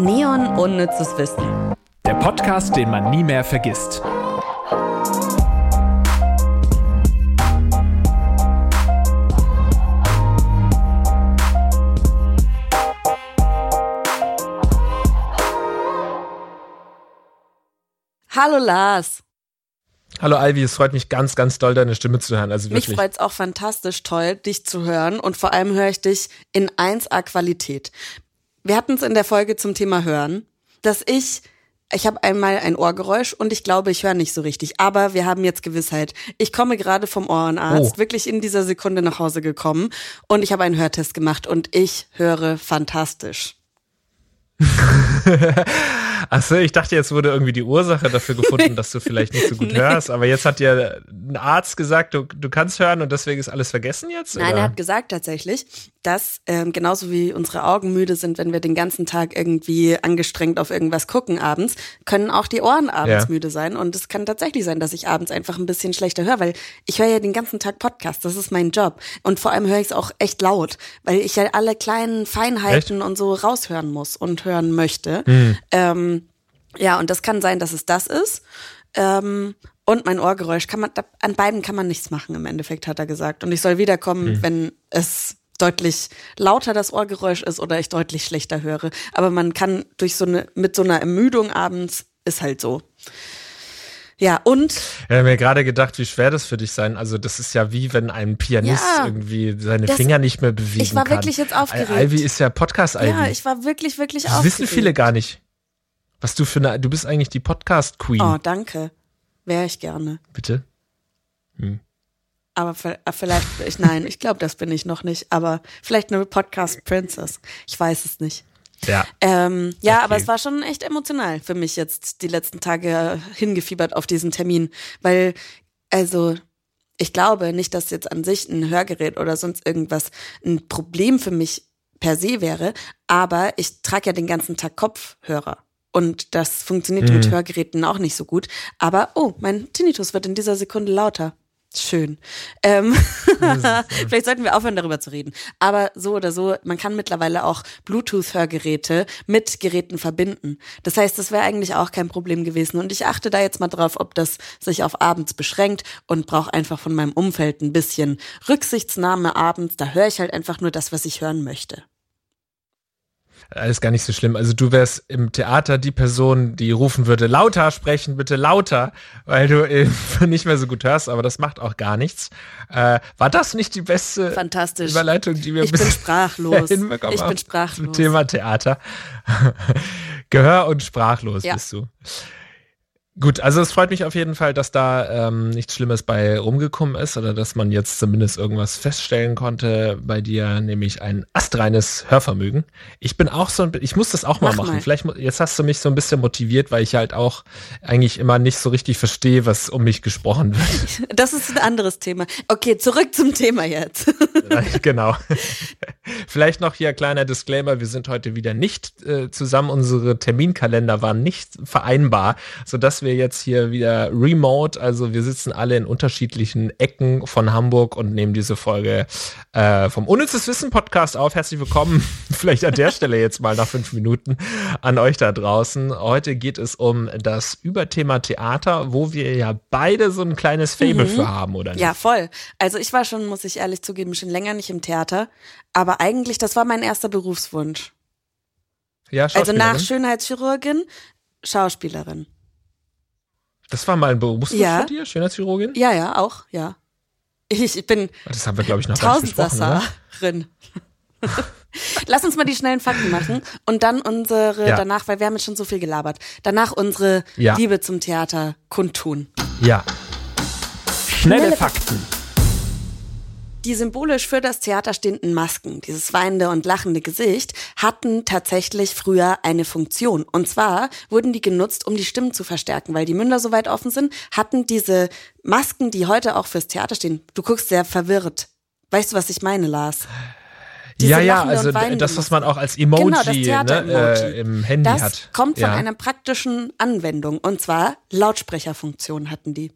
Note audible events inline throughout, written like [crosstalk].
Neon Unnützes Wissen. Der Podcast, den man nie mehr vergisst. Hallo Lars. Hallo Ivy, es freut mich ganz, ganz doll, deine Stimme zu hören. Also Mich wirklich. freut's auch fantastisch toll, dich zu hören und vor allem höre ich dich in 1A Qualität. Wir hatten es in der Folge zum Thema Hören, dass ich ich habe einmal ein Ohrgeräusch und ich glaube, ich höre nicht so richtig. Aber wir haben jetzt Gewissheit. Ich komme gerade vom Ohrenarzt, Oh. wirklich in dieser Sekunde nach Hause gekommen und ich habe einen Hörtest gemacht und ich höre fantastisch. [laughs] Achso, ich dachte, jetzt wurde irgendwie die Ursache dafür gefunden, dass du vielleicht nicht so gut [laughs] Nee. hörst. Aber jetzt hat dir ein Arzt gesagt, du, du kannst hören und deswegen ist alles vergessen jetzt? Nein, oder? er hat gesagt tatsächlich, dass ähm, genauso wie unsere Augen müde sind, wenn wir den ganzen Tag irgendwie angestrengt auf irgendwas gucken abends, können auch die Ohren abends Ja. müde sein. Und es kann tatsächlich sein, dass ich abends einfach ein bisschen schlechter höre, weil ich höre ja den ganzen Tag Podcasts. Das ist mein Job. Und vor allem höre ich es auch echt laut, weil ich ja alle kleinen Feinheiten und so raushören muss und hören möchte. Hm. Ähm, ja, und das kann sein, dass es das ist. Ähm, und mein Ohrgeräusch kann man, da, an beiden kann man nichts machen im Endeffekt, hat er gesagt. Und ich soll wiederkommen, wenn es deutlich lauter das Ohrgeräusch ist oder ich deutlich schlechter höre. Aber man kann durch so eine, mit so einer Ermüdung abends, ist halt so. Ja, und Ich habe mir gerade gedacht, wie schwer das für dich sein. Also das ist ja wie wenn ein Pianist Ja. irgendwie seine Das- Finger nicht mehr bewegen ich war kann. wirklich jetzt aufgeregt. Ivy ist ja Podcast Ivy. ja, ich war wirklich, wirklich das aufgeregt. wissen viele gar nicht. Was du für eine, du bist eigentlich die Podcast Queen. Oh, danke. Wäre ich gerne. Bitte. Aber vi- äh, vielleicht, ich, nein, ich glaube, das bin ich noch nicht. Aber vielleicht eine Podcast Princess. Ich weiß es nicht. Ja. Ähm, ja, Okay. aber es war schon echt emotional für mich jetzt die letzten Tage hingefiebert auf diesen Termin, weil also ich glaube nicht, dass jetzt an sich ein Hörgerät oder sonst irgendwas ein Problem für mich per se wäre, aber ich trage ja den ganzen Tag Kopfhörer. Und das funktioniert mit Hörgeräten auch nicht so gut. Aber, oh, mein Tinnitus wird in dieser Sekunde lauter. Schön. Ähm, [laughs] vielleicht sollten wir aufhören, darüber zu reden. Aber so oder so, man kann mittlerweile auch Bluetooth-Hörgeräte mit Geräten verbinden. Das heißt, das wäre eigentlich auch kein Problem gewesen. Und ich achte da jetzt mal drauf, ob das sich auf abends beschränkt und brauche einfach von meinem Umfeld ein bisschen Rücksichtsnahme abends. Da höre ich halt einfach nur das, was ich hören möchte. Alles gar nicht so schlimm. Also du wärst im Theater die Person, die rufen würde, lauter sprechen, bitte lauter, weil du eben [laughs] nicht mehr so gut hörst, aber das macht auch gar nichts. Äh, war das nicht die beste. Überleitung, die wir Ich bin bis sprachlos. hinbekommen Ich bin sprachlos. Zum Thema Theater. [laughs] Gehör und sprachlos Ja. bist du. Gut, also es freut mich auf jeden Fall, dass da ähm, nichts Schlimmes bei rumgekommen ist oder dass man jetzt zumindest irgendwas feststellen konnte bei dir, nämlich ein astreines Hörvermögen. Ich bin auch so ein, ich muss das auch mal Mach machen. mal. Vielleicht jetzt hast du mich so ein bisschen motiviert, weil ich halt auch eigentlich immer nicht so richtig verstehe, was um mich gesprochen wird. [laughs] Das ist ein anderes Thema. Okay, zurück zum Thema jetzt. [laughs] genau. [laughs] Vielleicht noch hier kleiner Disclaimer, wir sind heute wieder nicht äh, zusammen, unsere Terminkalender waren nicht vereinbar, sodass wir jetzt hier wieder remote, also wir sitzen alle in unterschiedlichen Ecken von Hamburg und nehmen diese Folge äh, vom Unnützes Wissen Podcast auf. Herzlich willkommen, [laughs] vielleicht an der Stelle jetzt mal nach fünf Minuten an euch da draußen. Heute geht es um das Überthema Theater, wo wir ja beide so ein kleines Fable für haben, oder nicht? Ja, voll. Also ich war schon, muss ich ehrlich zugeben, schon länger nicht im Theater. Aber eigentlich, das war mein erster Berufswunsch. ja Also nach? Schönheitschirurgin, Schauspielerin. Das war mal ein Berufswunsch Ja. von dir, Schönheitschirurgin? Ja, ja, auch, ja. Ich, bin Das haben wir, glaube ich, noch? Tausendsasserin. [laughs] Lass uns mal die schnellen Fakten machen und dann unsere, Ja. danach, weil wir haben jetzt schon so viel gelabert, danach unsere Ja. Liebe zum Theater kundtun. Ja. Schnelle Schnelle Fakten. Die symbolisch für das Theater stehenden Masken, dieses weinende und lachende Gesicht, hatten tatsächlich früher eine Funktion. Und zwar wurden die genutzt, um die Stimmen zu verstärken, weil die Münder so weit offen sind, hatten diese Masken, die heute auch fürs Theater stehen. Du guckst sehr verwirrt. Weißt du, was ich meine, Lars? Diese Ja, ja, also das, was man auch als Emoji Genau, das ne, äh, im Handy Das hat. kommt von ja. einer praktischen Anwendung. Und zwar Lautsprecherfunktion hatten die.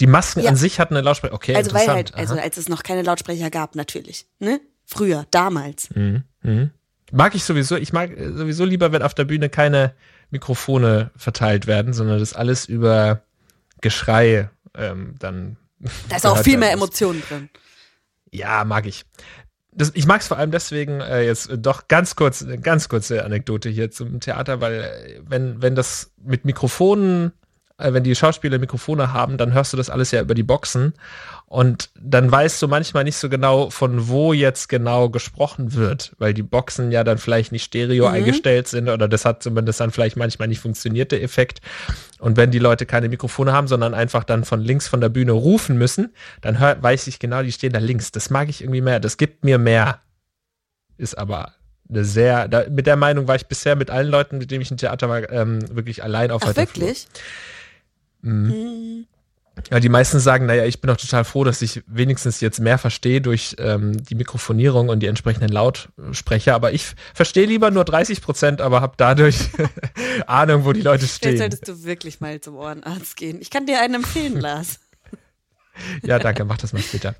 Die Masken Ja. an sich hatten eine Lautsprecher. Okay, Also weil interessant. halt, also als es noch keine Lautsprecher gab, natürlich. Ne? Früher, damals. Mhm, mhm. Mag ich sowieso. Ich mag sowieso lieber, wenn auf der Bühne keine Mikrofone verteilt werden, sondern das alles über Geschrei ähm, dann. Da ist auch viel mehr Emotionen drin. Ja, mag ich. Das, ich mag es vor allem deswegen, äh, jetzt doch ganz kurz, ganz kurze Anekdote hier zum Theater, weil äh, wenn, wenn das mit Mikrofonen äh, wenn die Schauspieler Mikrofone haben, dann hörst du das alles ja über die Boxen und dann weißt du manchmal nicht so genau, von wo jetzt genau gesprochen wird, weil die Boxen ja dann vielleicht nicht stereo mhm. eingestellt sind oder das hat zumindest dann vielleicht manchmal nicht funktioniert, der Effekt. Und wenn die Leute keine Mikrofone haben, sondern einfach dann von links von der Bühne rufen müssen, dann hör, weiß ich genau, die stehen da links. Das mag ich irgendwie mehr. Das gibt mir mehr. Ist aber eine sehr, da, mit der Meinung war ich bisher mit allen Leuten, mit denen ich im Theater war, ähm, wirklich allein auf Ach, wirklich? Flur. Mhm. Ja, die meisten sagen, naja, ich bin doch total froh, dass ich wenigstens jetzt mehr verstehe durch ähm, die Mikrofonierung und die entsprechenden Lautsprecher. Aber ich verstehe lieber nur 30 Prozent, aber habe dadurch [laughs] Ahnung, wo die Leute stehen. Jetzt solltest du wirklich mal zum Ohrenarzt gehen. Ich kann dir einen empfehlen, Lars. [laughs] ja, danke, mach das mal später.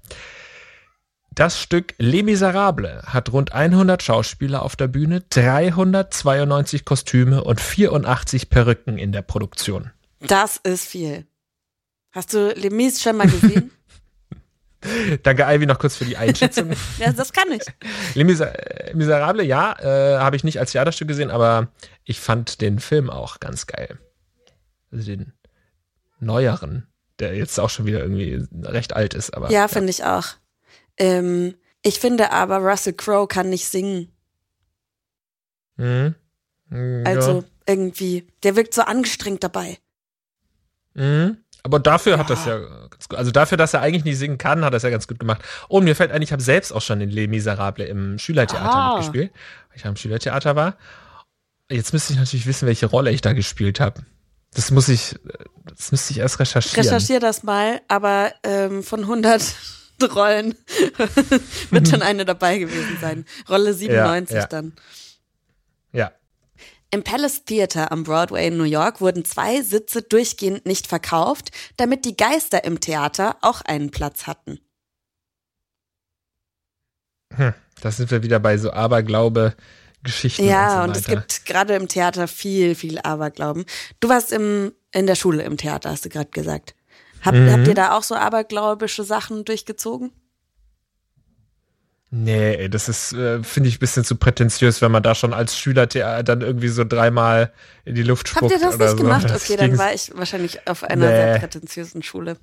Das Stück Les Miserables hat rund 100 Schauspieler auf der Bühne, 392 Kostüme und 84 Perücken in der Produktion. Das ist viel. Hast du Les Mis schon mal gesehen? [laughs] Danke, Ivy, noch kurz für die Einschätzung. [laughs] ja, das kann ich. Les Miser Miserable, ja, äh, habe ich nicht als Theaterstück gesehen, aber ich fand den Film auch ganz geil. Also den neueren, der jetzt auch schon wieder irgendwie recht alt ist. Aber, ja, ja. finde ich auch. Ähm, ich finde aber, Russell Crowe kann nicht singen. Mhm. Also ja. irgendwie, der wirkt so angestrengt dabei. Mhm. Aber dafür ja. hat das ja, also dafür, dass er eigentlich nicht singen kann, hat er es ja ganz gut gemacht. Und mir fällt ein, ich habe selbst auch schon in Les Miserables im Schülertheater ah. mitgespielt, weil ich am Schülertheater war. Jetzt müsste ich natürlich wissen, welche Rolle ich da gespielt habe. Das muss ich, das müsste ich erst recherchieren. Recherchier das mal, aber ähm, von 100 [laughs] Rollen [laughs] wird schon eine dabei gewesen sein. Rolle 97 ja, ja. dann. Ja, im Palace Theater am Broadway in New York wurden zwei Sitze durchgehend nicht verkauft, damit die Geister im Theater auch einen Platz hatten. Hm, das sind wir wieder bei so Aberglaube. Geschichten ja, und, so und es gibt gerade im Theater viel, viel Aberglauben. Du warst im, in der Schule im Theater, hast du gerade gesagt. Hab, mhm. Habt ihr da auch so abergläubische Sachen durchgezogen? Nee, das ist, äh, finde ich, ein bisschen zu prätentiös, wenn man da schon als Schüler dann irgendwie so dreimal in die Luft spuckt. Habt ihr das nicht so. gemacht? [laughs] Okay, dann war ich wahrscheinlich auf einer nee. sehr prätentiösen Schule.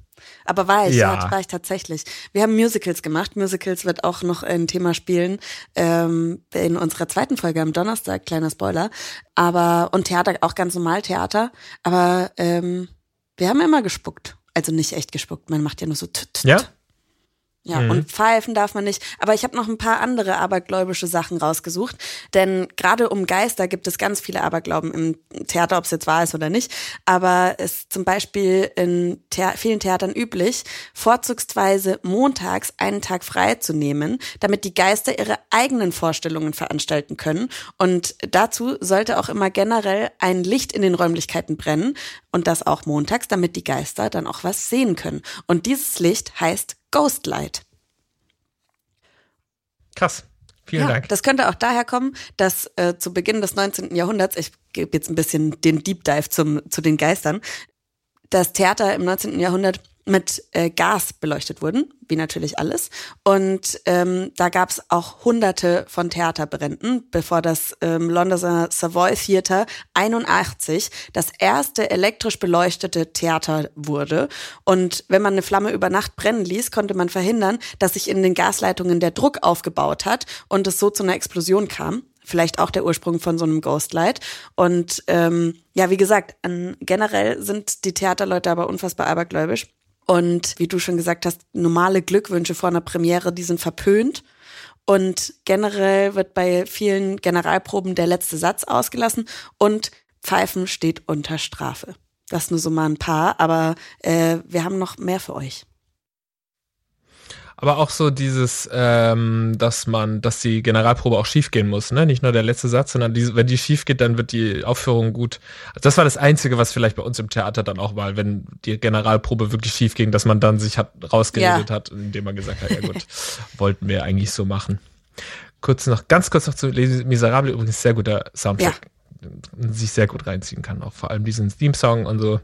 Aber war ich, ja. ja, war ich tatsächlich. Wir haben Musicals gemacht. Musicals wird auch noch ein Thema spielen ähm, in unserer zweiten Folge am Donnerstag, kleiner Spoiler. Aber, und Theater, auch ganz normal Theater. Aber ähm, wir haben immer gespuckt. Also nicht echt gespuckt, man macht ja nur so t -t -t. Ja? Ja, mhm. und pfeifen darf man nicht. Aber ich habe noch ein paar andere abergläubische Sachen rausgesucht. Denn gerade um Geister gibt es ganz viele Aberglauben im Theater, ob es jetzt wahr ist oder nicht. Aber es ist zum Beispiel in Thea vielen Theatern üblich, vorzugsweise montags einen Tag frei zu nehmen, damit die Geister ihre eigenen Vorstellungen veranstalten können. Und dazu sollte auch immer generell ein Licht in den Räumlichkeiten brennen. Und das auch montags, damit die Geister dann auch was sehen können. Und dieses Licht heißt Ghostlight. Krass. Vielen ja, Dank. Das könnte auch daher kommen, dass äh, zu Beginn des 19. Jahrhunderts, ich gebe jetzt ein bisschen den Deep Dive zum, zu den Geistern, das Theater im 19. Jahrhundert mit äh, Gas beleuchtet wurden, wie natürlich alles. Und ähm, da gab es auch hunderte von Theaterbränden, bevor das ähm, Londoner Savoy Theater 81 das erste elektrisch beleuchtete Theater wurde. Und wenn man eine Flamme über Nacht brennen ließ, konnte man verhindern, dass sich in den Gasleitungen der Druck aufgebaut hat und es so zu einer Explosion kam vielleicht auch der Ursprung von so einem Ghostlight. Und ähm, ja, wie gesagt, generell sind die Theaterleute aber unfassbar abergläubisch. Und wie du schon gesagt hast, normale Glückwünsche vor einer Premiere, die sind verpönt. Und generell wird bei vielen Generalproben der letzte Satz ausgelassen und Pfeifen steht unter Strafe. Das nur so mal ein paar, aber äh, wir haben noch mehr für euch. Aber auch so dieses, ähm, dass man, dass die Generalprobe auch schief gehen muss, ne? Nicht nur der letzte Satz, sondern die, wenn die schief geht, dann wird die Aufführung gut. Also das war das Einzige, was vielleicht bei uns im Theater dann auch mal, wenn die Generalprobe wirklich schief ging, dass man dann sich hat rausgeredet ja. hat, indem man gesagt hat, ja gut, [laughs] wollten wir eigentlich so machen. kurz noch, ganz kurz noch zu Les Miserables, übrigens sehr guter Soundtrack, ja. sich sehr gut reinziehen kann, auch vor allem diesen Theme-Song und so.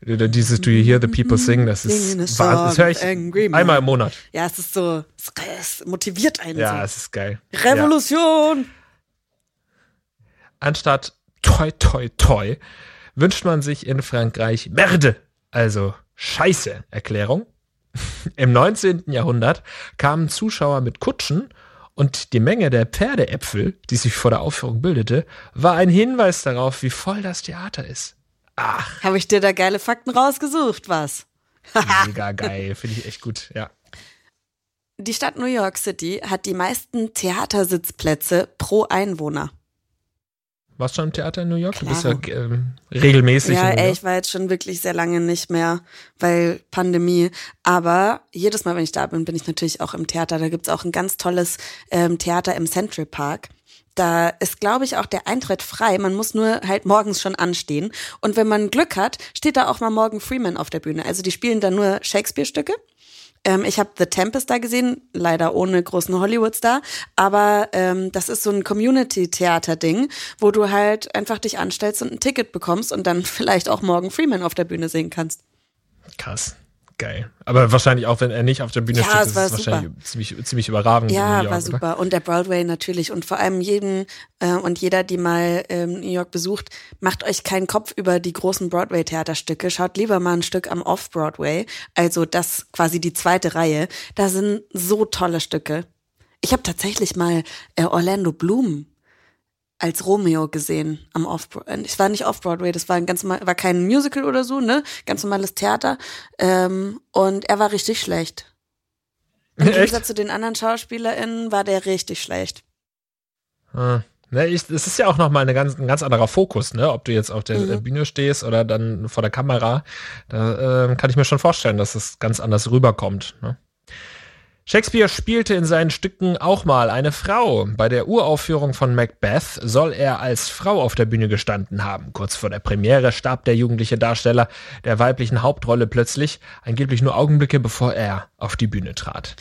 Dieses Do You Hear the People Sing, das ist wahr, das höre ich einmal im Monat. Ja, es ist so, es motiviert einen Ja, so. es ist geil. Revolution! Ja. Anstatt toi toi toi wünscht man sich in Frankreich Merde, also Scheiße Erklärung. [laughs] Im 19. Jahrhundert kamen Zuschauer mit Kutschen und die Menge der Pferdeäpfel, die sich vor der Aufführung bildete, war ein Hinweis darauf, wie voll das Theater ist. Ach. Habe ich dir da geile Fakten rausgesucht, was? Mega geil, finde ich echt gut, ja. Die Stadt New York City hat die meisten Theatersitzplätze pro Einwohner. Warst du schon im Theater in New York? Klar. Du bist ja ähm, regelmäßig. Ja, ey, ich war jetzt schon wirklich sehr lange nicht mehr, weil Pandemie. Aber jedes Mal, wenn ich da bin, bin ich natürlich auch im Theater. Da gibt's auch ein ganz tolles ähm, Theater im Central Park. Da ist, glaube ich, auch der Eintritt frei. Man muss nur halt morgens schon anstehen. Und wenn man Glück hat, steht da auch mal Morgan Freeman auf der Bühne. Also die spielen da nur Shakespeare-Stücke. Ähm, ich habe The Tempest da gesehen, leider ohne großen Hollywood-Star. Aber ähm, das ist so ein Community-Theater-Ding, wo du halt einfach dich anstellst und ein Ticket bekommst und dann [laughs] vielleicht auch Morgan Freeman auf der Bühne sehen kannst. Krass geil. Aber wahrscheinlich auch, wenn er nicht auf der Bühne ja, steht, ist es super. wahrscheinlich ziemlich, ziemlich überragend. Ja, York, war super. Oder? Und der Broadway natürlich. Und vor allem jeden äh, und jeder, die mal ähm, New York besucht, macht euch keinen Kopf über die großen Broadway-Theaterstücke. Schaut lieber mal ein Stück am Off-Broadway. Also das quasi die zweite Reihe. Da sind so tolle Stücke. Ich habe tatsächlich mal äh, Orlando Bloom als Romeo gesehen am Off es war nicht Off Broadway, das war ein ganz normal, war kein Musical oder so, ne, ganz normales Theater ähm, und er war richtig schlecht. Im Gegensatz zu den anderen SchauspielerInnen war der richtig schlecht. Ah. Ne, ich, das ist ja auch nochmal eine ganz, ein ganz anderer Fokus, ne? Ob du jetzt auf der mhm. Bühne stehst oder dann vor der Kamera. Da äh, kann ich mir schon vorstellen, dass es ganz anders rüberkommt. Ne? Shakespeare spielte in seinen Stücken auch mal eine Frau. Bei der Uraufführung von Macbeth soll er als Frau auf der Bühne gestanden haben. Kurz vor der Premiere starb der jugendliche Darsteller der weiblichen Hauptrolle plötzlich, angeblich nur Augenblicke bevor er auf die Bühne trat.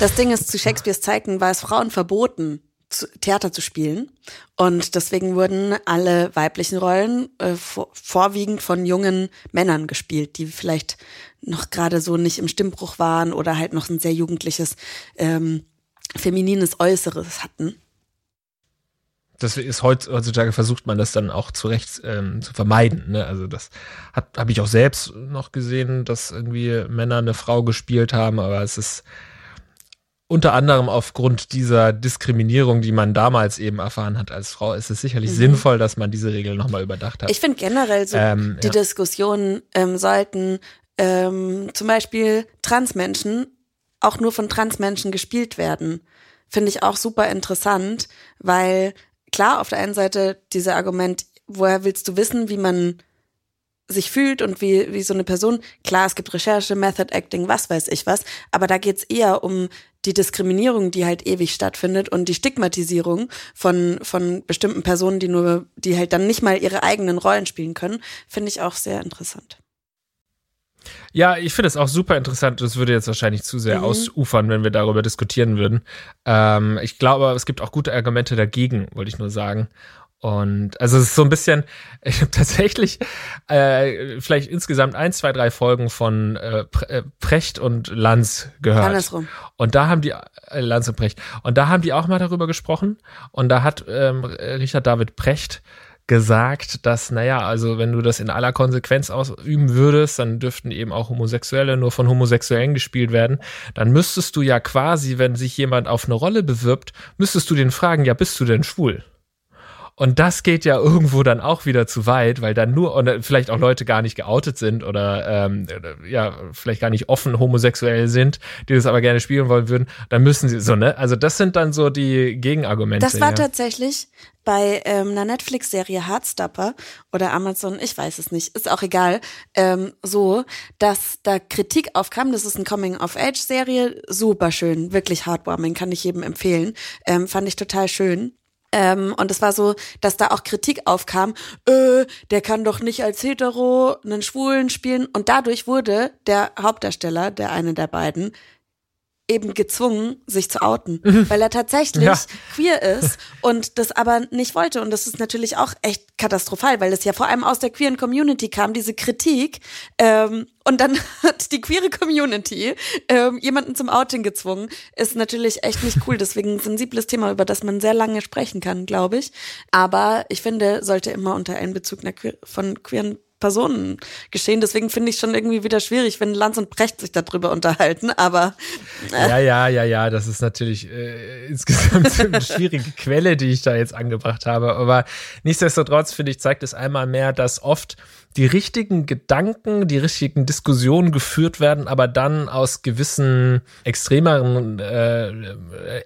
Das Ding ist, zu Shakespeares Zeiten war es Frauen verboten, Theater zu spielen. Und deswegen wurden alle weiblichen Rollen äh, vor, vorwiegend von jungen Männern gespielt, die vielleicht noch gerade so nicht im Stimmbruch waren oder halt noch ein sehr jugendliches, ähm, feminines Äußeres hatten. Das ist heutzutage versucht man das dann auch zurecht ähm, zu vermeiden. Ne? Also das habe ich auch selbst noch gesehen, dass irgendwie Männer eine Frau gespielt haben, aber es ist unter anderem aufgrund dieser Diskriminierung, die man damals eben erfahren hat als Frau, ist es sicherlich mhm. sinnvoll, dass man diese Regel nochmal überdacht hat. Ich finde generell so, ähm, die ja. Diskussionen ähm, sollten ähm, zum Beispiel Transmenschen auch nur von Transmenschen gespielt werden. Finde ich auch super interessant, weil klar, auf der einen Seite dieser Argument, woher willst du wissen, wie man sich fühlt und wie, wie so eine Person. Klar, es gibt Recherche, Method Acting, was weiß ich was, aber da geht's eher um die Diskriminierung, die halt ewig stattfindet und die Stigmatisierung von, von bestimmten Personen, die nur, die halt dann nicht mal ihre eigenen Rollen spielen können, finde ich auch sehr interessant. Ja, ich finde es auch super interessant. Das würde jetzt wahrscheinlich zu sehr mhm. ausufern, wenn wir darüber diskutieren würden. Ähm, ich glaube, es gibt auch gute Argumente dagegen, wollte ich nur sagen. Und also es ist so ein bisschen, [laughs] ich habe tatsächlich äh, vielleicht insgesamt ein, zwei, drei Folgen von äh, äh, Precht und Lanz gehört. Andersrum. Und da haben die äh, Lanz und Precht. Und da haben die auch mal darüber gesprochen. Und da hat ähm, Richard David Precht gesagt, dass, naja, also wenn du das in aller Konsequenz ausüben würdest, dann dürften eben auch Homosexuelle nur von Homosexuellen gespielt werden. Dann müsstest du ja quasi, wenn sich jemand auf eine Rolle bewirbt, müsstest du den fragen, ja, bist du denn schwul? Und das geht ja irgendwo dann auch wieder zu weit, weil dann nur und vielleicht auch Leute gar nicht geoutet sind oder ähm, ja vielleicht gar nicht offen homosexuell sind, die das aber gerne spielen wollen würden, dann müssen sie so ne. Also das sind dann so die Gegenargumente. Das war ja. tatsächlich bei ähm, einer Netflix-Serie Heartstopper oder Amazon, ich weiß es nicht, ist auch egal, ähm, so, dass da Kritik aufkam. Das ist eine Coming-of-Age-Serie, super schön, wirklich heartwarming, kann ich jedem empfehlen. Ähm, fand ich total schön. Ähm, und es war so, dass da auch Kritik aufkam, äh, der kann doch nicht als Hetero einen Schwulen spielen. Und dadurch wurde der Hauptdarsteller, der eine der beiden, eben gezwungen, sich zu outen, [laughs] mhm. weil er tatsächlich ja. queer ist [laughs] und das aber nicht wollte. Und das ist natürlich auch echt katastrophal, weil es ja vor allem aus der queeren Community kam, diese Kritik. Ähm, und dann [laughs] hat die queere Community ähm, jemanden zum Outing gezwungen. Ist natürlich echt nicht cool. Deswegen ein sensibles Thema, über das man sehr lange sprechen kann, glaube ich. Aber ich finde, sollte immer unter Einbezug von queeren Personen geschehen. Deswegen finde ich schon irgendwie wieder schwierig, wenn Lanz und Brecht sich darüber unterhalten. Aber äh. ja, ja, ja, ja, das ist natürlich äh, [laughs] insgesamt eine schwierige Quelle, die ich da jetzt angebracht habe. Aber nichtsdestotrotz finde ich zeigt es einmal mehr, dass oft die richtigen Gedanken, die richtigen Diskussionen geführt werden, aber dann aus gewissen extremeren äh,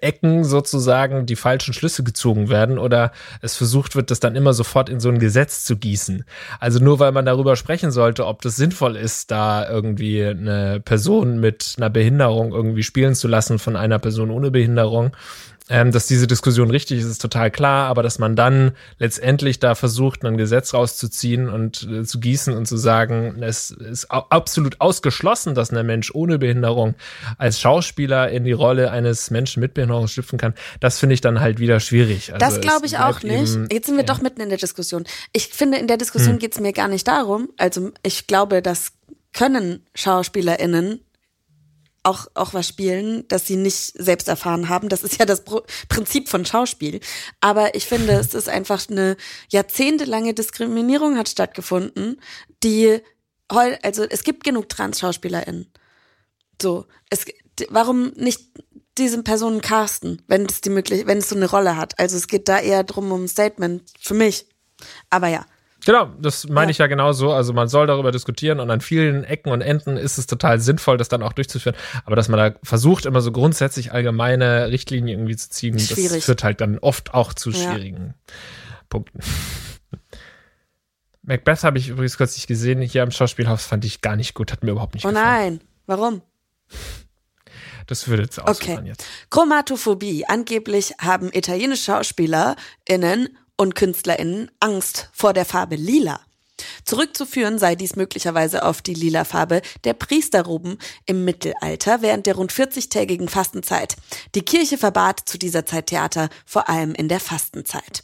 Ecken sozusagen die falschen Schlüsse gezogen werden oder es versucht wird, das dann immer sofort in so ein Gesetz zu gießen. Also nur weil man darüber sprechen sollte, ob das sinnvoll ist, da irgendwie eine Person mit einer Behinderung irgendwie spielen zu lassen von einer Person ohne Behinderung, ähm, dass diese Diskussion richtig ist, ist total klar, aber dass man dann letztendlich da versucht, ein Gesetz rauszuziehen und äh, zu gießen und zu sagen, es ist absolut ausgeschlossen, dass ein Mensch ohne Behinderung als Schauspieler in die Rolle eines Menschen mit Behinderung schlüpfen kann, das finde ich dann halt wieder schwierig. Also das glaube ich auch nicht. Eben, Jetzt sind wir ja. doch mitten in der Diskussion. Ich finde, in der Diskussion hm. geht es mir gar nicht darum, also ich glaube, das können SchauspielerInnen auch, auch was spielen, das sie nicht selbst erfahren haben. Das ist ja das Pro Prinzip von Schauspiel. Aber ich finde, es ist einfach eine jahrzehntelange Diskriminierung hat stattgefunden, die also es gibt genug Trans-SchauspielerInnen. So, es, warum nicht diese Personen casten, wenn es die möglich, wenn es so eine Rolle hat? Also es geht da eher drum um ein Statement für mich. Aber ja, Genau, das meine ja. ich ja genauso. Also man soll darüber diskutieren und an vielen Ecken und Enden ist es total sinnvoll, das dann auch durchzuführen. Aber dass man da versucht, immer so grundsätzlich allgemeine Richtlinien irgendwie zu ziehen, Schwierig. das führt halt dann oft auch zu schwierigen ja. Punkten. [laughs] Macbeth habe ich übrigens kurz nicht gesehen. Hier am Schauspielhaus fand ich gar nicht gut, hat mir überhaupt nicht oh gefallen. Oh nein, warum? [laughs] Das würde jetzt ausführen okay. jetzt. Chromatophobie. Angeblich haben italienische SchauspielerInnen und KünstlerInnen Angst vor der Farbe Lila. Zurückzuführen sei dies möglicherweise auf die lila Farbe der Priesterroben im Mittelalter während der rund 40-tägigen Fastenzeit. Die Kirche verbat zu dieser Zeit Theater, vor allem in der Fastenzeit.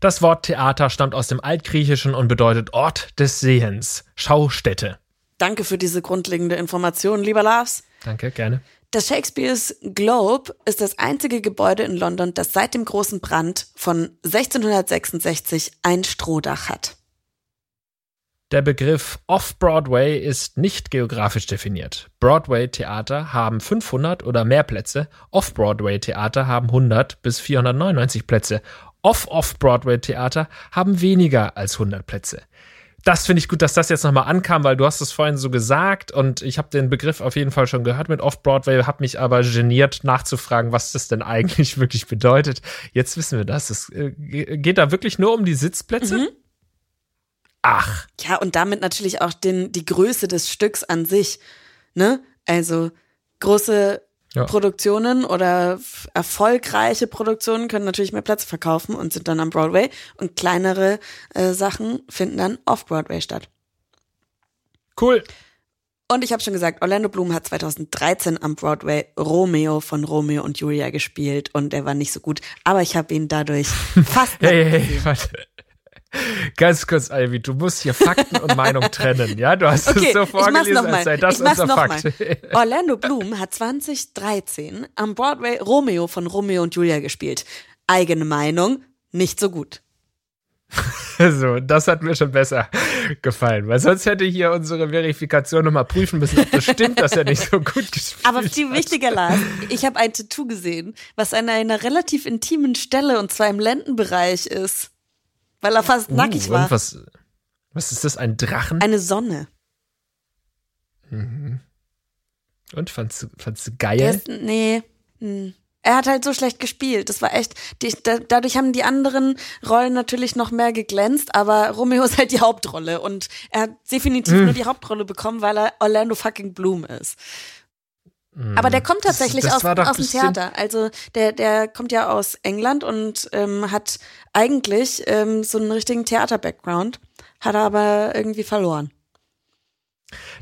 Das Wort Theater stammt aus dem Altgriechischen und bedeutet Ort des Sehens, Schaustätte. Danke für diese grundlegende Information, lieber Lars. Danke, gerne. Das Shakespeares Globe ist das einzige Gebäude in London, das seit dem großen Brand von 1666 ein Strohdach hat. Der Begriff Off-Broadway ist nicht geografisch definiert. Broadway-Theater haben 500 oder mehr Plätze, Off-Broadway-Theater haben 100 bis 499 Plätze, Off-Off-Broadway-Theater haben weniger als 100 Plätze das finde ich gut, dass das jetzt nochmal ankam, weil du hast es vorhin so gesagt und ich habe den Begriff auf jeden Fall schon gehört mit Off-Broadway, habe mich aber geniert nachzufragen, was das denn [laughs] eigentlich wirklich bedeutet. Jetzt wissen wir das. Es äh, geht da wirklich nur um die Sitzplätze? Mhm. Ach. Ja, und damit natürlich auch den, die Größe des Stücks an sich. Ne? Also große ja. Produktionen oder erfolgreiche Produktionen können natürlich mehr Plätze verkaufen und sind dann am Broadway und kleinere äh, Sachen finden dann off-Broadway statt. Cool. Und ich habe schon gesagt, Orlando Bloom hat 2013 am Broadway Romeo von Romeo und Julia gespielt und er war nicht so gut, aber ich habe ihn dadurch [laughs] fast. hey, hey, hey, warte. Ganz kurz, Ivy, du musst hier Fakten und Meinung trennen, ja? Du hast okay, es so vorgelesen, als sei das unser Fakt. Mal. [laughs] Orlando Bloom hat 2013 am Broadway Romeo von Romeo und Julia gespielt. Eigene Meinung, nicht so gut. [laughs] so, das hat mir schon besser gefallen, weil sonst hätte hier unsere Verifikation nochmal prüfen müssen, ob das stimmt, dass er nicht so gut [laughs] gespielt hat. Aber viel wichtiger, Lars, ich habe ein Tattoo gesehen, was an einer relativ intimen Stelle und zwar im Lendenbereich ist weil er fast uh, nackig war. Was, was ist das? Ein Drachen? Eine Sonne. Mhm. Und fandst du, fandst du geil? Ist, nee. Hm. Er hat halt so schlecht gespielt. Das war echt. Die, da, dadurch haben die anderen Rollen natürlich noch mehr geglänzt, aber Romeo ist halt die Hauptrolle und er hat definitiv hm. nur die Hauptrolle bekommen, weil er Orlando fucking Bloom ist. Aber der kommt tatsächlich das, das aus, aus dem Theater. Also der, der kommt ja aus England und ähm, hat eigentlich ähm, so einen richtigen Theater-Background, hat er aber irgendwie verloren.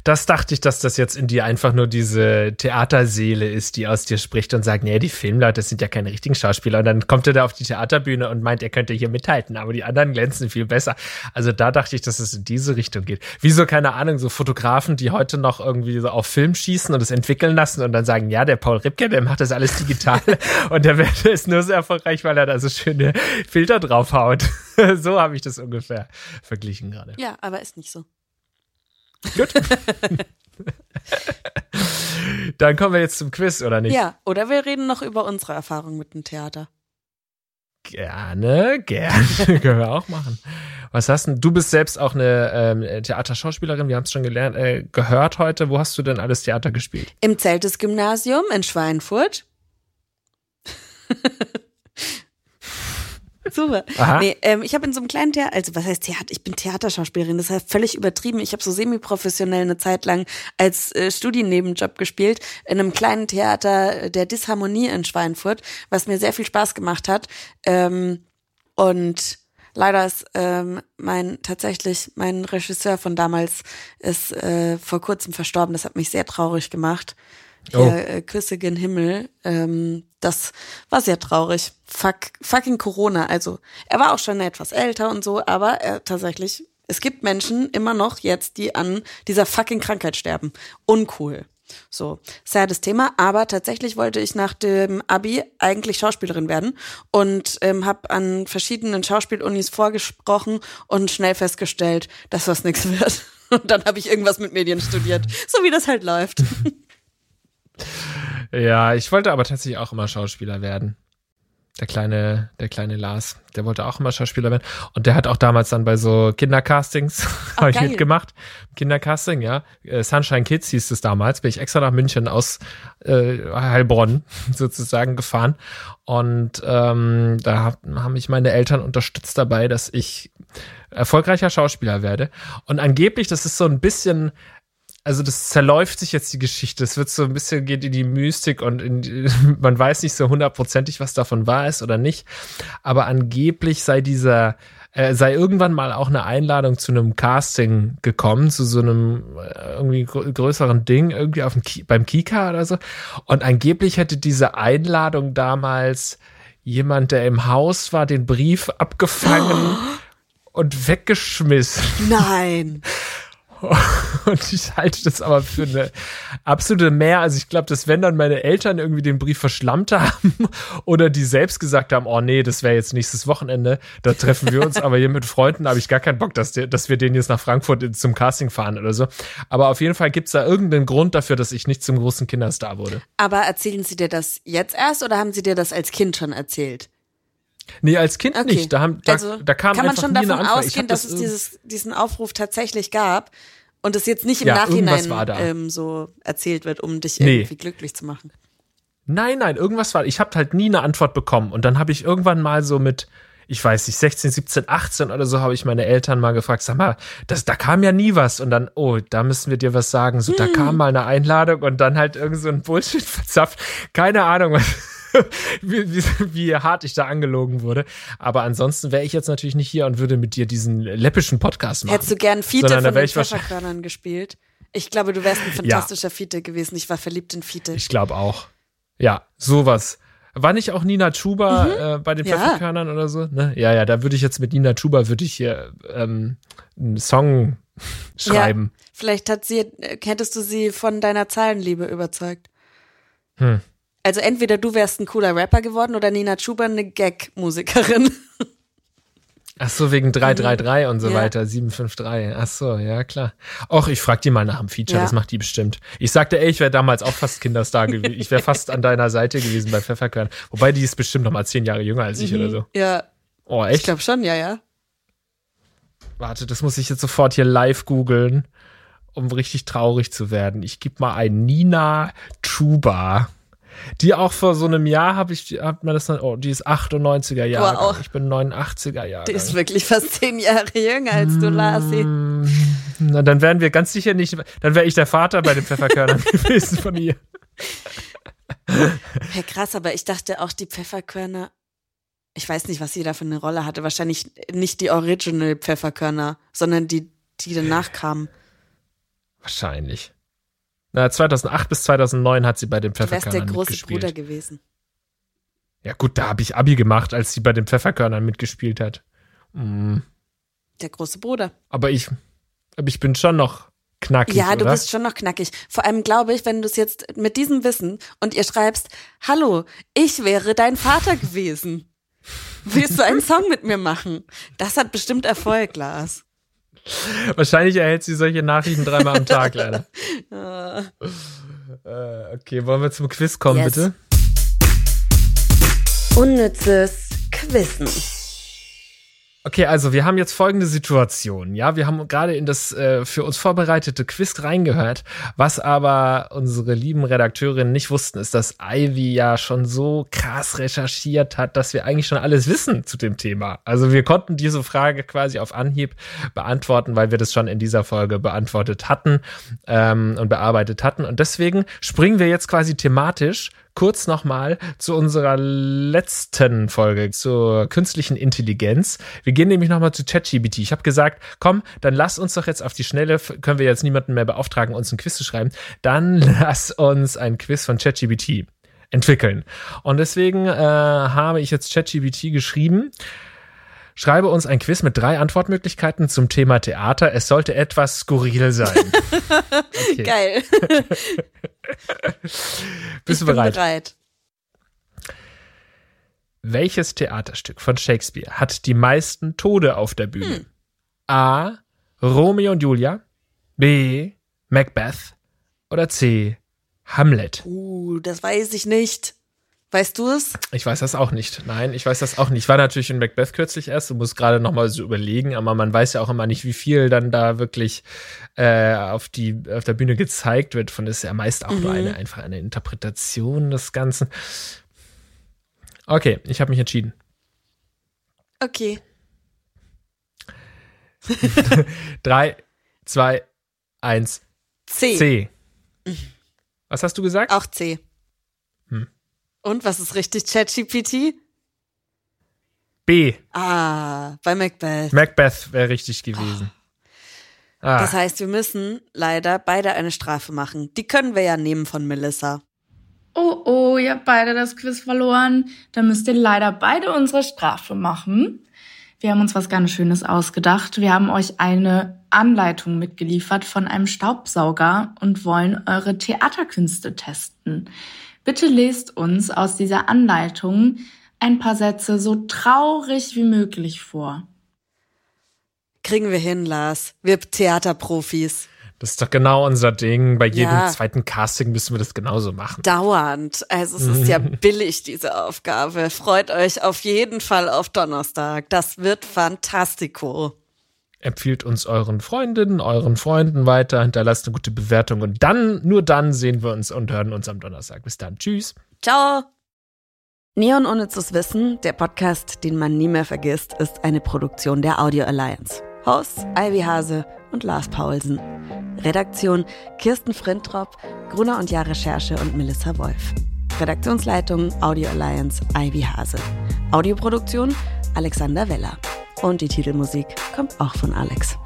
Das dachte ich, dass das jetzt in dir einfach nur diese Theaterseele ist, die aus dir spricht und sagt, nee, die Filmleute sind ja keine richtigen Schauspieler. Und dann kommt er da auf die Theaterbühne und meint, er könnte hier mithalten, aber die anderen glänzen viel besser. Also da dachte ich, dass es in diese Richtung geht. Wieso, keine Ahnung, so Fotografen, die heute noch irgendwie so auf Film schießen und es entwickeln lassen und dann sagen, ja, der Paul Ripke, der macht das alles digital [laughs] und der ist nur so erfolgreich, weil er da so schöne Filter draufhaut. [laughs] so habe ich das ungefähr verglichen gerade. Ja, aber ist nicht so. Gut. [laughs] Dann kommen wir jetzt zum Quiz, oder nicht? Ja, oder wir reden noch über unsere Erfahrung mit dem Theater. Gerne, gerne. [laughs] Können wir auch machen. Was hast du? Du bist selbst auch eine ähm, Theaterschauspielerin, wir haben es schon gelernt, äh, gehört heute. Wo hast du denn alles Theater gespielt? Im Zeltes-Gymnasium in Schweinfurt. [laughs] Super. Nee, ähm, ich habe in so einem kleinen Theater, also was heißt Theater? Ich bin Theaterschauspielerin, das heißt völlig übertrieben. Ich habe so semi-professionell eine Zeit lang als äh, Studiennebenjob gespielt in einem kleinen Theater der Disharmonie in Schweinfurt, was mir sehr viel Spaß gemacht hat. Ähm, und leider ist ähm, mein tatsächlich mein Regisseur von damals ist äh, vor kurzem verstorben. Das hat mich sehr traurig gemacht. Oh. Hier, äh, Küsse gen Himmel. Ähm, das war sehr traurig. Fuck, fucking Corona. Also er war auch schon etwas älter und so, aber er tatsächlich, es gibt Menschen immer noch jetzt, die an dieser fucking Krankheit sterben. Uncool. So, sades Thema, aber tatsächlich wollte ich nach dem Abi eigentlich Schauspielerin werden und ähm, habe an verschiedenen Schauspielunis vorgesprochen und schnell festgestellt, dass das nichts [laughs] wird. Und dann habe ich irgendwas mit Medien studiert, so wie das halt läuft. [laughs] Ja, ich wollte aber tatsächlich auch immer Schauspieler werden. Der kleine, der kleine Lars, der wollte auch immer Schauspieler werden. Und der hat auch damals dann bei so Kindercastings, [laughs] oh, habe ich mitgemacht. Kindercasting, ja. Äh, Sunshine Kids hieß es damals. Bin ich extra nach München aus äh, Heilbronn [laughs] sozusagen gefahren. Und ähm, da haben mich meine Eltern unterstützt dabei, dass ich erfolgreicher Schauspieler werde. Und angeblich, das ist so ein bisschen also das zerläuft sich jetzt die Geschichte. Es wird so ein bisschen geht in die Mystik und die, [laughs] man weiß nicht so hundertprozentig, was davon wahr ist oder nicht. Aber angeblich sei dieser äh, sei irgendwann mal auch eine Einladung zu einem Casting gekommen, zu so einem äh, irgendwie größeren Ding, irgendwie auf dem Ki beim Kika oder so. Und angeblich hätte diese Einladung damals jemand, der im Haus war, den Brief abgefangen oh. [gasps] und weggeschmissen. Nein. [laughs] [laughs] Und ich halte das aber für eine absolute Mehr. Also ich glaube, dass wenn dann meine Eltern irgendwie den Brief verschlammt haben [laughs] oder die selbst gesagt haben, oh nee, das wäre jetzt nächstes Wochenende, da treffen wir uns, aber hier mit Freunden habe ich gar keinen Bock, dass, der, dass wir den jetzt nach Frankfurt zum Casting fahren oder so. Aber auf jeden Fall gibt es da irgendeinen Grund dafür, dass ich nicht zum großen Kinderstar wurde. Aber erzählen Sie dir das jetzt erst oder haben Sie dir das als Kind schon erzählt? Nee, als Kind okay. nicht. Da, haben, da, also, da kam kann man schon davon ausgehen, dass das es dieses, diesen Aufruf tatsächlich gab und es jetzt nicht im ja, Nachhinein ähm, so erzählt wird, um dich nee. irgendwie glücklich zu machen. Nein, nein, irgendwas war. Ich habe halt nie eine Antwort bekommen. Und dann habe ich irgendwann mal so mit, ich weiß nicht, 16, 17, 18 oder so, habe ich meine Eltern mal gefragt, sag mal, das, da kam ja nie was. Und dann, oh, da müssen wir dir was sagen. So, hm. da kam mal eine Einladung und dann halt irgend so ein Bullshit verzapft. Keine Ahnung, [laughs] wie, wie, wie, hart ich da angelogen wurde. Aber ansonsten wäre ich jetzt natürlich nicht hier und würde mit dir diesen läppischen Podcast machen. Hättest du gern Fiete von den Pfefferkörnern gespielt? Ich glaube, du wärst ein fantastischer ja. Fiete gewesen. Ich war verliebt in Fiete. Ich glaube auch. Ja, sowas. War nicht auch Nina Chuba mhm. äh, bei den ja. Pfefferkörnern oder so? Ne? Ja, ja, da würde ich jetzt mit Nina Chuba würde ich hier ähm, einen Song [laughs] schreiben. Ja, vielleicht hat sie, hättest du sie von deiner Zahlenliebe überzeugt. Hm. Also entweder du wärst ein cooler Rapper geworden oder Nina Chuba eine Gag-Musikerin. [laughs] Ach so, wegen 333 und so ja. weiter, 753. Ach so, ja, klar. Och, ich frag die mal nach dem Feature, ja. das macht die bestimmt. Ich sagte, ey, ich wäre damals auch fast Kinderstar [laughs] gewesen. Ich wäre fast an deiner Seite gewesen bei Pfefferkörn. Wobei, die ist bestimmt noch mal zehn Jahre jünger als ich mhm. oder so. Ja. Oh, echt? Ich glaube schon, ja, ja. Warte, das muss ich jetzt sofort hier live googeln, um richtig traurig zu werden. Ich gebe mal ein Nina Chuba. Die auch vor so einem Jahr habe ich, hat man das dann, oh, die ist 98er Jahre. Wow. Ich bin 89er Jahre. Die ist wirklich fast zehn Jahre jünger als du, Lasi. Mm, na, dann wären wir ganz sicher nicht, dann wäre ich der Vater bei den Pfefferkörnern [laughs] gewesen von ihr. Ja, krass, aber ich dachte auch, die Pfefferkörner, ich weiß nicht, was sie da für eine Rolle hatte. Wahrscheinlich nicht die Original Pfefferkörner, sondern die, die danach kamen. Wahrscheinlich. Na, 2008 bis 2009 hat sie bei den Du wärst der Pfefferkörnern große mitgespielt. Bruder gewesen. Ja gut, da habe ich Abi gemacht, als sie bei den Pfefferkörnern mitgespielt hat. Mm. Der große Bruder. Aber ich, aber ich bin schon noch knackig, Ja, du oder? bist schon noch knackig. Vor allem glaube ich, wenn du es jetzt mit diesem Wissen und ihr schreibst, hallo, ich wäre dein Vater gewesen. Willst du einen Song mit mir machen? Das hat bestimmt Erfolg, Lars. [laughs] Wahrscheinlich erhält sie solche Nachrichten dreimal am Tag, leider. Äh, [laughs] Äh, okay, wollen wir zum Quiz kommen, Yes. bitte? Unnützes Quissen. Okay, also wir haben jetzt folgende Situation. Ja, wir haben gerade in das äh, für uns vorbereitete Quiz reingehört. Was aber unsere lieben Redakteurinnen nicht wussten, ist, dass Ivy ja schon so krass recherchiert hat, dass wir eigentlich schon alles wissen zu dem Thema. Also wir konnten diese Frage quasi auf Anhieb beantworten, weil wir das schon in dieser Folge beantwortet hatten ähm, und bearbeitet hatten. Und deswegen springen wir jetzt quasi thematisch kurz nochmal zu unserer letzten Folge zur künstlichen Intelligenz. Wir gehen nämlich nochmal zu ChatGPT. Ich habe gesagt, komm, dann lass uns doch jetzt auf die Schnelle, können wir jetzt niemanden mehr beauftragen, uns ein Quiz zu schreiben, dann [laughs] lass uns ein Quiz von ChatGPT entwickeln. Und deswegen äh, habe ich jetzt ChatGPT geschrieben. Schreibe uns ein Quiz mit drei Antwortmöglichkeiten zum Thema Theater. Es sollte etwas skurril sein. [laughs] Okay. Geil. [laughs] Bist ich du bin bereit? bereit. Welches Theaterstück von Shakespeare hat die meisten Tode auf der Bühne? A. Romeo und Julia. B. Macbeth. Oder C. Hamlet. Uh, das weiß ich nicht. Weißt du es? Ich weiß das auch nicht. Nein, ich weiß das auch nicht. Ich war natürlich in Macbeth kürzlich erst und muss gerade noch mal so überlegen, aber man weiß ja auch immer nicht, wie viel dann da wirklich äh, auf die auf der Bühne gezeigt wird. Von ist ja meist auch nur eine einfach eine Interpretation des Ganzen. Okay, ich habe mich entschieden. Okay. [laughs] Drei, zwei, eins, C. C. Was hast du gesagt? Auch C. Und was ist richtig, ChatGPT? B. Ah, bei Macbeth. Macbeth wäre richtig gewesen. Ah, Das heißt, wir müssen leider beide eine Strafe machen. Die können wir ja nehmen von Melissa. Oh oh, ihr habt beide das Quiz verloren. Dann müsst ihr leider beide unsere Strafe machen. Wir haben uns was ganz Schönes ausgedacht. Wir haben euch eine Anleitung mitgeliefert von einem Staubsauger und wollen eure Theaterkünste testen. Bitte lest uns aus dieser Anleitung ein paar Sätze so traurig wie möglich vor. Kriegen wir hin, Lars. Wir Theaterprofis. das ist doch genau unser Ding. Bei jedem Ja. zweiten Casting müssen wir das genauso machen. Dauernd. Also es ist ja [laughs] billig, diese Aufgabe. Freut euch auf jeden Fall auf Donnerstag. Das wird fantastico. Empfiehlt uns euren Freundinnen, euren Freunden weiter, hinterlasst eine gute Bewertung und dann, nur dann sehen wir uns und hören uns am Donnerstag. Bis dann. Tschüss. Ciao. Neon Unnützes Wissen, der Podcast, den man nie mehr vergisst, ist eine Produktion der Audio Alliance. Hosts Ivy Hase und Lars Paulsen. Redaktion Kirsten Frintrop, Gruner und Jahr Recherche und Melissa Wolf. Redaktionsleitung Audio Alliance Ivy Hase. Audioproduktion Alexander Weller. Und die Titelmusik kommt auch von Alex.